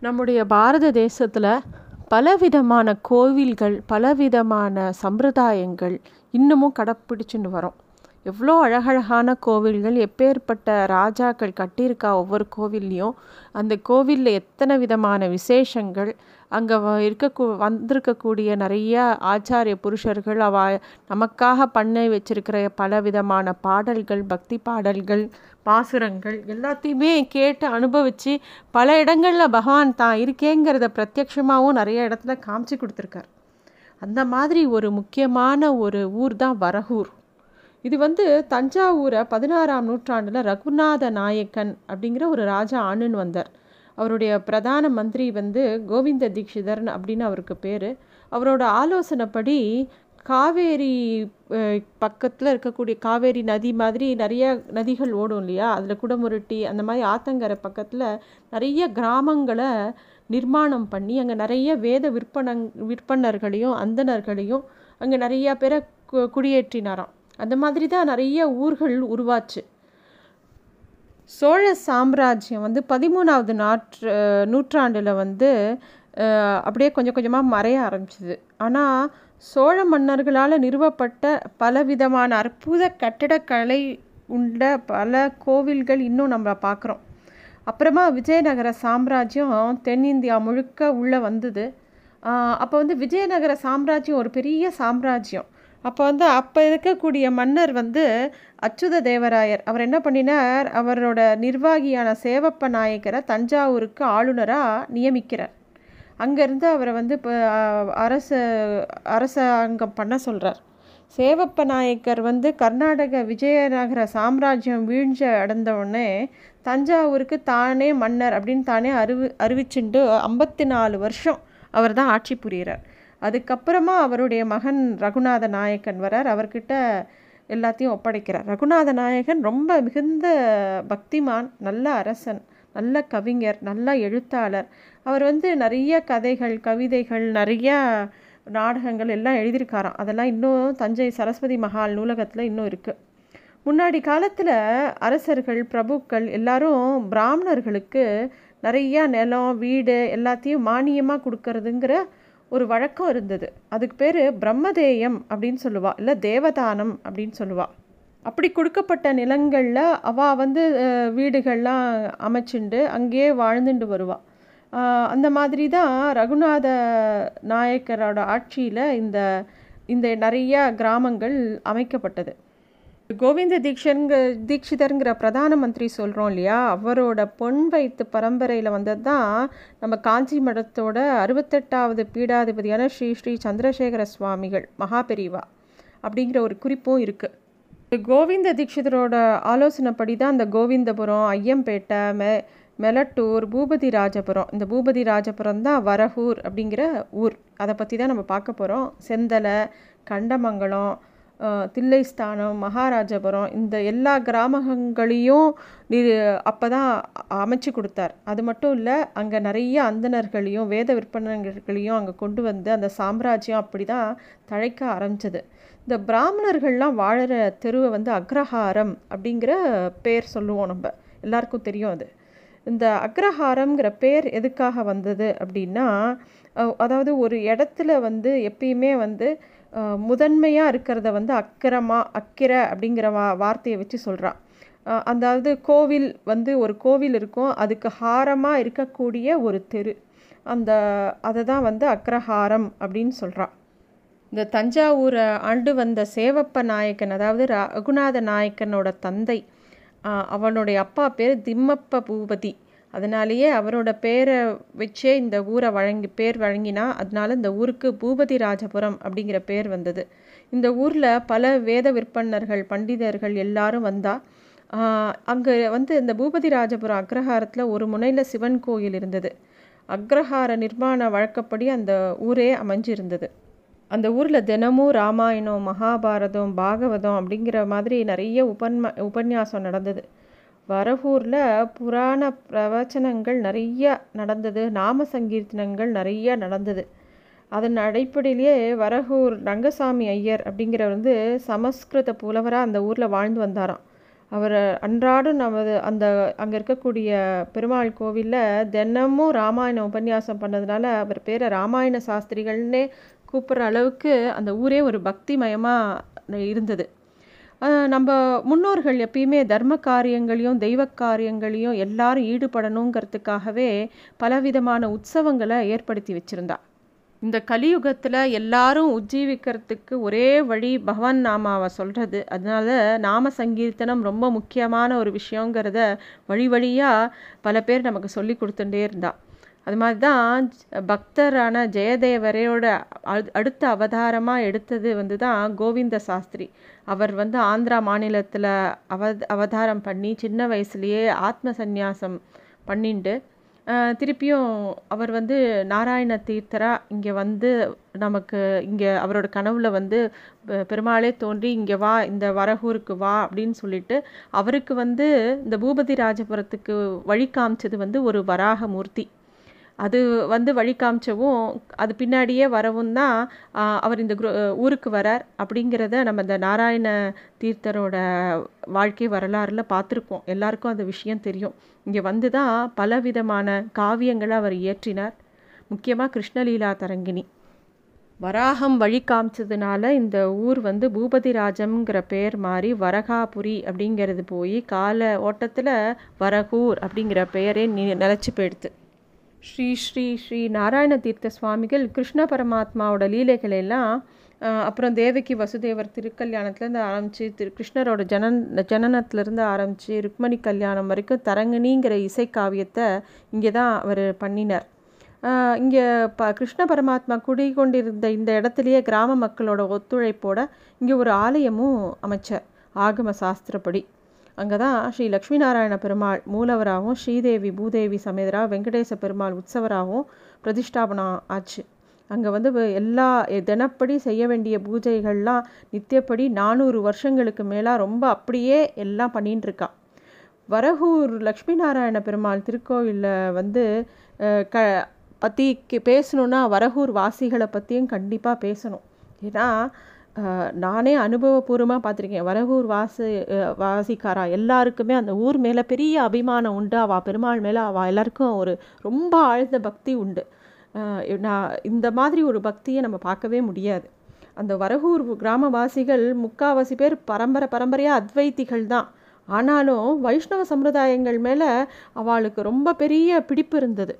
நம்முடைய பாரத தேசத்தில் பலவிதமான கோவில்கள் பலவிதமான சம்பிரதாயங்கள் இன்னமும் கடைப்பிடிச்சுன்னு வரோம். எவ்வளோ அழகழகான கோவில்கள் எப்பேற்பட்ட ராஜாக்கள் கட்டியிருக்கா ஒவ்வொரு கோவில்லையும் அந்த கோவிலில் எத்தனை விதமான விசேஷங்கள் அங்கே இருக்க வந்திருக்கக்கூடிய நிறைய ஆச்சாரிய புருஷர்கள் அவ நமக்காக பண்ண வச்சிருக்கிற பல விதமான பாடல்கள் பக்தி பாடல்கள் பாசுரங்கள் எல்லாத்தையுமே கேட்டு அனுபவித்து பல இடங்களில் பகவான் தான் இருக்கேங்கிறத பிரத்யக்ஷமாகவும் நிறைய இடத்துல காமிச்சு கொடுத்துருக்கார். அந்த மாதிரி ஒரு முக்கியமான ஒரு ஊர் தான் வரகூர். இது வந்து தஞ்சாவூரை பதினாறாம் நூற்றாண்டில் ரகுநாத நாயக்கன் அப்படிங்கிற ஒரு ராஜா ஆணுன்னு வந்தார். அவருடைய பிரதான மந்திரி வந்து கோவிந்த தீக்ஷிதர்னு அப்படின்னு அவருக்கு பேர். அவரோட ஆலோசனைப்படி காவேரி பக்கத்தில் இருக்கக்கூடிய காவேரி நதி மாதிரி நிறைய நதிகள் ஓடும் இல்லையா? அதில் குடமுருட்டி அந்த மாதிரி ஆத்தங்கரை பக்கத்தில் நிறைய கிராமங்களை நிர்மாணம் பண்ணி அங்கே நிறைய வேத விற்பனங் விற்பனர்களையும் அந்தனர்களையும் அங்கே நிறையா பேரை குடியேற்றினாராம். அந்த மாதிரி தான் நிறைய ஊர்கள் உருவாச்சு. சோழ சாம்ராஜ்யம் வந்து பதிமூணாவது நாற்று நூற்றாண்டில் வந்து அப்படியே கொஞ்சம் கொஞ்சமாக மறைய ஆரம்பிச்சிது. ஆனால் சோழ மன்னர்களால் நிறுவப்பட்ட பலவிதமான அற்புத கட்டிடக்கலை உண்ட பல கோவில்கள் இன்னும் நம்ம பார்க்குறோம் அப்புறமா விஜயநகர சாம்ராஜ்யம் தென்னிந்தியா முழுக்க உள்ளே வந்தது. அப்போ வந்து விஜயநகர சாம்ராஜ்யம் ஒரு பெரிய சாம்ராஜ்யம். அப்போ வந்து அப்போ இருக்கக்கூடிய மன்னர் வந்து அச்சுத தேவராயர். அவர் என்ன பண்ணினார்? அவரோட நிர்வாகியான சேவப்ப நாயக்கரை தஞ்சாவூருக்கு ஆளுநராக நியமிக்கிறார். அங்கேருந்து அவரை வந்து இப்போ அரச அரசாங்கம் பண்ண சொல்கிறார் சேவப்ப நாயக்கர் வந்து கர்நாடக விஜயநகர சாம்ராஜ்யம் வீழ்ச்சி அடைந்தவுடனே தஞ்சாவூருக்கு தானே மன்னர் அப்படின்னு தானே அறிவி அறிவிச்சுண்டு ஐம்பத்தி நாலு வருஷம் அவர் தான் ஆட்சி புரிகிறார் அதுக்கப்புறமா அவருடைய மகன் ரகுநாத நாயக்கன் வரார். அவர்கிட்ட எல்லாத்தையும் ஒப்படைக்கிறார். ரகுநாத நாயகன் ரொம்ப மிகுந்த பக்திமான் நல்ல அரசன் நல்ல கவிஞர் நல்ல எழுத்தாளர். அவர் வந்து நிறைய கதைகள் கவிதைகள் நிறையா நாடகங்கள் எல்லாம் எழுதியிருக்காராம். அதெல்லாம் இன்னும் தஞ்சை சரஸ்வதி மகால் நூலகத்தில் இன்னும் இருக்குது முன்னாடி காலத்தில் அரசர்கள் பிரபுக்கள் எல்லாரும் பிராமணர்களுக்கு நிறையா நிலம் வீடு எல்லாத்தையும் மானியமாக கொடுக்கறதுங்கிற ஒரு வழக்கம் இருந்தது. அதுக்கு பேர் பிரம்மதேயம் அப்படின்னு சொல்லுவாள் இல்லை தேவதானம் அப்படின்னு சொல்லுவாள் அப்படி கொடுக்கப்பட்ட நிலங்களில் அவள் வந்து வீடுகள்லாம் அமைச்சுண்டு அங்கேயே வாழ்ந்துட்டு வருவாள் அந்த மாதிரி தான் ரகுநாத நாயக்கரோட ஆட்சியில் இந்த இந்த நிறையா கிராமங்கள் அமைக்கப்பட்டது. கோவிந்த தீக்ஷங்க தீக்ஷிதருங்கிற பிரதான மந்திரி சொல்கிறோம் இல்லையா? அவரோட பொன் வைத்து பரம்பரையில் வந்தது தான் நம்ம காஞ்சி மடத்தோட அறுபத்தெட்டாவது பீடாதிபதியான ஸ்ரீ ஸ்ரீ சந்திரசேகர சுவாமிகள் மகாபெரிவா அப்படிங்கிற ஒரு குறிப்பும் இருக்குது கோவிந்த தீக்ஷிதரோட ஆலோசனைப்படி தான் அந்த கோவிந்தபுரம் ஐயம்பேட்டை மெ மெலட்டூர் பூபதி ராஜபுரம் இந்த பூபதி ராஜபுரம் தான் வரகூர் அப்படிங்கிற ஊர். அதை பற்றி தான் நம்ம பார்க்க போகிறோம் செந்தலை கண்டமங்கலம் தில்லைஸ்தானம் மகாராஜபுரம் இந்த எல்லா கிராமங்களையும் அப்போ தான் அமைச்சு கொடுத்தார். அது மட்டும் இல்லை அங்கே நிறைய அந்தணர்களையும் வேத விற்பனர்களையும் அங்கே கொண்டு வந்து அந்த சாம்ராஜ்யம் அப்படி தான் தழைக்க ஆரம்பிச்சது. இந்த பிராமணர்கள்லாம் வாழற தெருவை வந்து அக்ரஹாரம் அப்படிங்கிற பேர் சொல்லுவோம் நம்ம. எல்லாருக்கும் தெரியும் அது. இந்த அக்ரஹாரம்ங்கிற பேர் எதுக்காக வந்தது அப்படின்னா அதாவது ஒரு இடத்துல வந்து எப்பயுமே வந்து முதன்மையாக இருக்கிறத வந்து அக்கிரமா அக்கிர அப்படிங்கிற வா வார்த்தையை வச்சு சொல்கிறான் அதாவது கோவில் வந்து ஒரு கோவில் இருக்கும். அதுக்கு ஹாரமாக இருக்கக்கூடிய ஒரு தெரு. அந்த அதை தான் வந்து அக்ரஹாரம் அப்படின்னு சொல்கிறான் இந்த தஞ்சாவூரை ஆண்டு வந்த சேவப்ப நாயக்கன் அதாவது ரகுநாத நாயக்கனோட தந்தை அவனுடைய அப்பா பேர் திம்மப்ப பூபதி. அதனாலேயே அவரோட பேரை வச்சே இந்த ஊரை வழங்கி பேர் வழங்கினா அதனால இந்த ஊருக்கு பூபதி ராஜபுரம் அப்படிங்கிற பேர் வந்தது. இந்த ஊரில் பல வேத விற்பனர்கள் பண்டிதர்கள் எல்லாரும் வந்தா அங்கே வந்து இந்த பூபதி ராஜபுரம் அக்ரஹாரத்தில் ஒரு முனையில் சிவன் கோயில் இருந்தது. அக்ரஹார நிர்மாண வழக்கப்படி அந்த ஊரே அமைஞ்சிருந்தது. அந்த ஊரில் தினமும் ராமாயணம் மகாபாரதம் பாகவதம் அப்படிங்கிற மாதிரி நிறைய உபன்ம உபன்யாசம் நடந்தது. வரகூரில் புராண பிரவச்சனங்கள் நிறைய நடந்தது. நாம சங்கீர்த்தனங்கள் நிறைய நடந்தது. அதன் அடிப்படையிலேயே வரகூர் ரங்கசாமி ஐயர் அப்படிங்கிறவர் வந்து சமஸ்கிருத புலவராக அந்த ஊரில் வாழ்ந்து வந்தாராம். அவர் அன்றாடம் நமது அந்த அங்கே இருக்கக்கூடிய பெருமாள் கோவிலில் தினமும் ராமாயணம் உபன்யாசம் பண்ணதுனால அவர் பேரை ராமாயண சாஸ்திரிகள்னே கூப்பிட்ற அளவுக்கு அந்த ஊரே ஒரு பக்திமயமாக இருந்தது. நம்ம முன்னோர்கள் எப்பயுமே தர்ம காரியங்களையும் தெய்வ காரியங்களையும் எல்லாரும் ஈடுபடணுங்கிறதுக்காகவே பலவிதமான உற்சவங்களை ஏற்படுத்தி வச்சுருந்தா. இந்த கலியுகத்தில் எல்லாரும் உஜ்ஜீவிக்கிறதுக்கு ஒரே வழி பகவான் நாமாவை சொல்கிறது அதனால நாம சங்கீர்த்தனம் ரொம்ப முக்கியமான ஒரு விஷயங்கிறத வழி வழியாக பல பேர் நமக்கு சொல்லி கொடுத்துட்டே இருந்தாள் அது மாதிரி தான் பக்தரான ஜெயதேவரையோட அடுத்த அவதாரமாக எடுத்தது வந்து தான் கோவிந்த சாஸ்திரி. அவர் வந்து ஆந்திரா மாநிலத்தில் அவ அவதாரம் பண்ணி சின்ன வயசுலேயே ஆத்ம சந்நியாசம் பண்ணிண்டு திருப்பியும் அவர் வந்து நாராயண தீர்த்தரா இங்கே வந்து நமக்கு இங்கே அவரோட கனவுல வந்து பெருமாளே தோன்றி இங்கே வா இந்த வரகூருக்கு வா அப்படின்னு சொல்லிட்டு அவருக்கு வந்து இந்த பூபதி ராஜபுரத்துக்கு வழி காமிச்சது வந்து ஒரு வராக மூர்த்தி. அது வந்து வழி காமிச்சவும் அது பின்னாடியே வரவும் தான் அவர் இந்த ஊருக்கு வரார் அப்படிங்கிறத நம்ம இந்த நாராயண தீர்த்தரோட வாழ்க்கை வரலாறில் பார்த்துருக்கோம் எல்லாருக்கும் அந்த விஷயம் தெரியும். இங்கே வந்து தான் பலவிதமான காவியங்களை அவர் இயற்றினார். முக்கியமாக கிருஷ்ணலீலா தரங்கினி. வராகம் வழி காமிச்சதுனால இந்த ஊர் வந்து பூபதி ராஜம்ங்கிற பேர் மாறி வரகாபுரி அப்படிங்கிறது போய் கால ஓட்டத்தில் வரகூர் அப்படிங்கிற பெயரே நிலச்சி போயிடுது ஸ்ரீ ஸ்ரீ ஸ்ரீ நாராயண தீர்த்த சுவாமிகள் கிருஷ்ண பரமாத்மாவோட லீலைகள் எல்லாம் அப்புறம் தேவகி வசுதேவர் திருக்கல்யாணத்துலேருந்து ஆரம்பித்து திரு கிருஷ்ணரோட ஜனன் ஜனனத்துலேருந்து ஆரம்பித்து ருக்மணி கல்யாணம் வரைக்கும் தரங்கிணிங்கிற இசைக்காவியத்தை இங்கே தான் அவர் பண்ணினார். இங்கே ப கிருஷ்ண பரமாத்மா குடிகொண்டிருந்த இந்த இடத்துலையே கிராம மக்களோட ஒத்துழைப்போட இங்கே ஒரு ஆலயமும் அமைச்சார் ஆகம சாஸ்திரப்படி. அங்கே தான் ஸ்ரீ லக்ஷ்மி நாராயண பெருமாள் மூலவராகவும் ஸ்ரீதேவி பூதேவி சமேதரா வெங்கடேச பெருமாள் உற்சவராகவும் பிரதிஷ்டாபனம் ஆச்சு. அங்கே வந்து எல்லா தினப்படி செய்ய வேண்டிய பூஜைகள்லாம் நித்தியப்படி நானூறு வருஷங்களுக்கு மேலாக ரொம்ப அப்படியே எல்லாம் பண்ணின்னு இருக்கா. வரகூர் லக்ஷ்மி நாராயண பெருமாள் திருக்கோவிலில் வந்து க பற்றி பேசணுன்னா வரகூர் வாசிகளை பற்றியும் கண்டிப்பாக பேசணும். ஏன்னா நானே அனுபவபூர்வமாக பார்த்துருக்கேன். வரகூர் வாசி வாசிக்காரா எல்லாருக்குமே அந்த ஊர் மேலே பெரிய அபிமானம் உண்டு. அவள் பெருமாள் மேலே அவள் எல்லாருக்கும் ஒரு ரொம்ப ஆழ்ந்த பக்தி உண்டு. நான் இந்த மாதிரி ஒரு பக்தியை நம்ம பார்க்கவே முடியாது. அந்த வரகூர் கிராமவாசிகள் முக்காவாசி பேர் பரம்பரை பரம்பரையாக அத்வைத்திகள் தான். ஆனாலும் வைஷ்ணவ சம்பிரதாயங்கள் மேலே அவளுக்கு ரொம்ப பெரிய பிடிப்பு இருந்தது.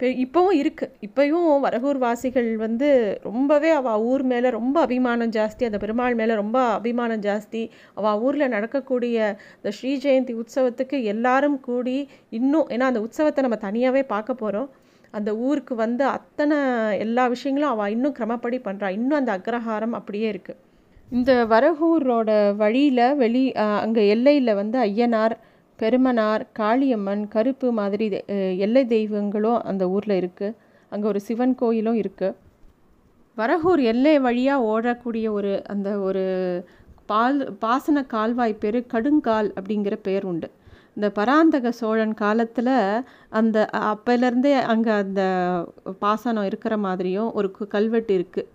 இப்போவும் இருக்குது இப்போயும் வரகூர் வாசிகள் வந்து ரொம்பவே அவள் ஊர் மேலே ரொம்ப அபிமானம் ஜாஸ்தி. அந்த பெருமாள் மேலே ரொம்ப அபிமானம் ஜாஸ்தி. அவள் ஊரில் நடக்கக்கூடிய இந்த ஸ்ரீ ஜெயந்தி உற்சவத்துக்கு எல்லாரும் கூடி இன்னும் ஏன்னா அந்த உற்சவத்தை நம்ம தனியாகவே பார்க்க போகிறோம் அந்த ஊருக்கு வந்து அத்தனை எல்லா விஷயங்களும் அவள் இன்னும் கிரமப்படி பண்ணுறா இன்னும் அந்த அக்ரஹாரம் அப்படியே இருக்குது இந்த வரகூரோட வழியில் வெளி அங்கே எல்லையில் வந்து ஐயனார் பெருமனார் காளியம்மன் கருப்பு மாதிரி எல்லை தெய்வங்களும் அந்த ஊரில் இருக்குது அங்கே ஒரு சிவன் கோயிலும் இருக்குது வரகூர் எல்லை வழியாக ஓடக்கூடிய ஒரு அந்த ஒரு பால் பாசன கால்வாய் பேர் கடுங்கால் அப்படிங்கிற பேர் உண்டு. இந்த பராந்தக சோழன் காலத்தில் அந்த அப்போலேருந்தே அங்கே அந்த பாசனம் இருக்கிற மாதிரியும் ஒரு கல்வெட்டு இருக்குது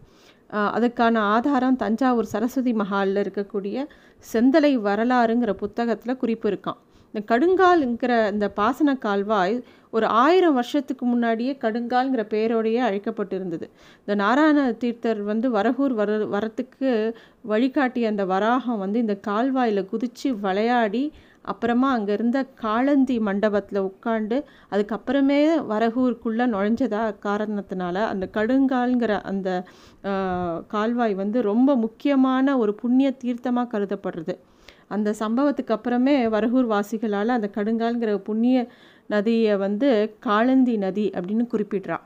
அதுக்கான ஆதாரம் தஞ்சாவூர் சரஸ்வதி மஹாலில் இருக்கக்கூடிய செந்தலை வரலாறுங்கிற புத்தகத்தில் குறிப்பு இருக்கான் இந்த கடுங்கால்ங்கிற இந்த பாசன கால்வாய் ஒரு ஆயிரம் வருஷத்துக்கு முன்னாடியே கடுங்கால்ங்கிற பேரோடையே அழைக்கப்பட்டிருந்தது. இந்த நாராயண தீர்த்தர் வந்து வரகூர் வர வரத்துக்கு வழிகாட்டிய அந்த வராகம் வந்து இந்த கால்வாயில் குதித்து விளையாடி அப்புறமா அங்கே இருந்த காளந்தி மண்டபத்தில் உட்காண்டு அதுக்கப்புறமே வரகூருக்குள்ளே நுழைஞ்சதா காரணத்தினால அந்த கடுங்கால்ங்கிற அந்த கால்வாய் வந்து ரொம்ப முக்கியமான ஒரு புண்ணிய தீர்த்தமாக கருதப்படுறது. அந்த சம்பவத்துக்கு அப்புறமே வரகூர் வாசிகளால் அந்த கடுங்கால்ங்கிற புண்ணிய நதியை வந்து காளந்தி நதி அப்படின்னு குறிப்பிட்றா.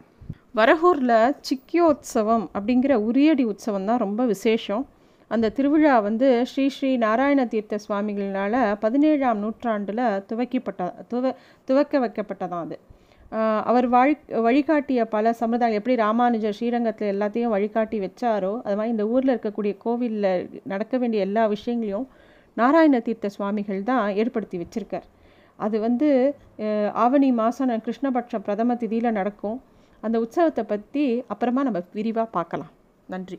வரகூரில் சிக்கியோத்சவம் அப்படிங்கிற உரியடி உற்சவம் தான் ரொம்ப விசேஷம். அந்த திருவிழா வந்து ஸ்ரீ ஸ்ரீ நாராயண தீர்த்த சுவாமிகளால் பதினேழாம் நூற்றாண்டில் துவக்கிப்பட்ட துவ துவக்க வைக்கப்பட்டதான் அது. அவர் வாழ் வழிகாட்டிய பல சமுதாயங்கள் எப்படி ராமானுஜர் ஸ்ரீரங்கத்தில் எல்லாத்தையும் வழிகாட்டி வச்சாரோ அது மாதிரி இந்த ஊரில் இருக்கக்கூடிய கோவிலில் நடக்க வேண்டிய எல்லா விஷயங்களையும் நாராயண தீர்த்த சுவாமிகள் தான் ஏற்படுத்தி வச்சுருக்கார். அது வந்து ஆவணி மாதம் கிருஷ்ணபட்சம் பிரதம திதியில் நடக்கும். அந்த உற்சவத்தை பற்றி அப்புறமா நம்ம விரிவாக பார்க்கலாம். நன்றி.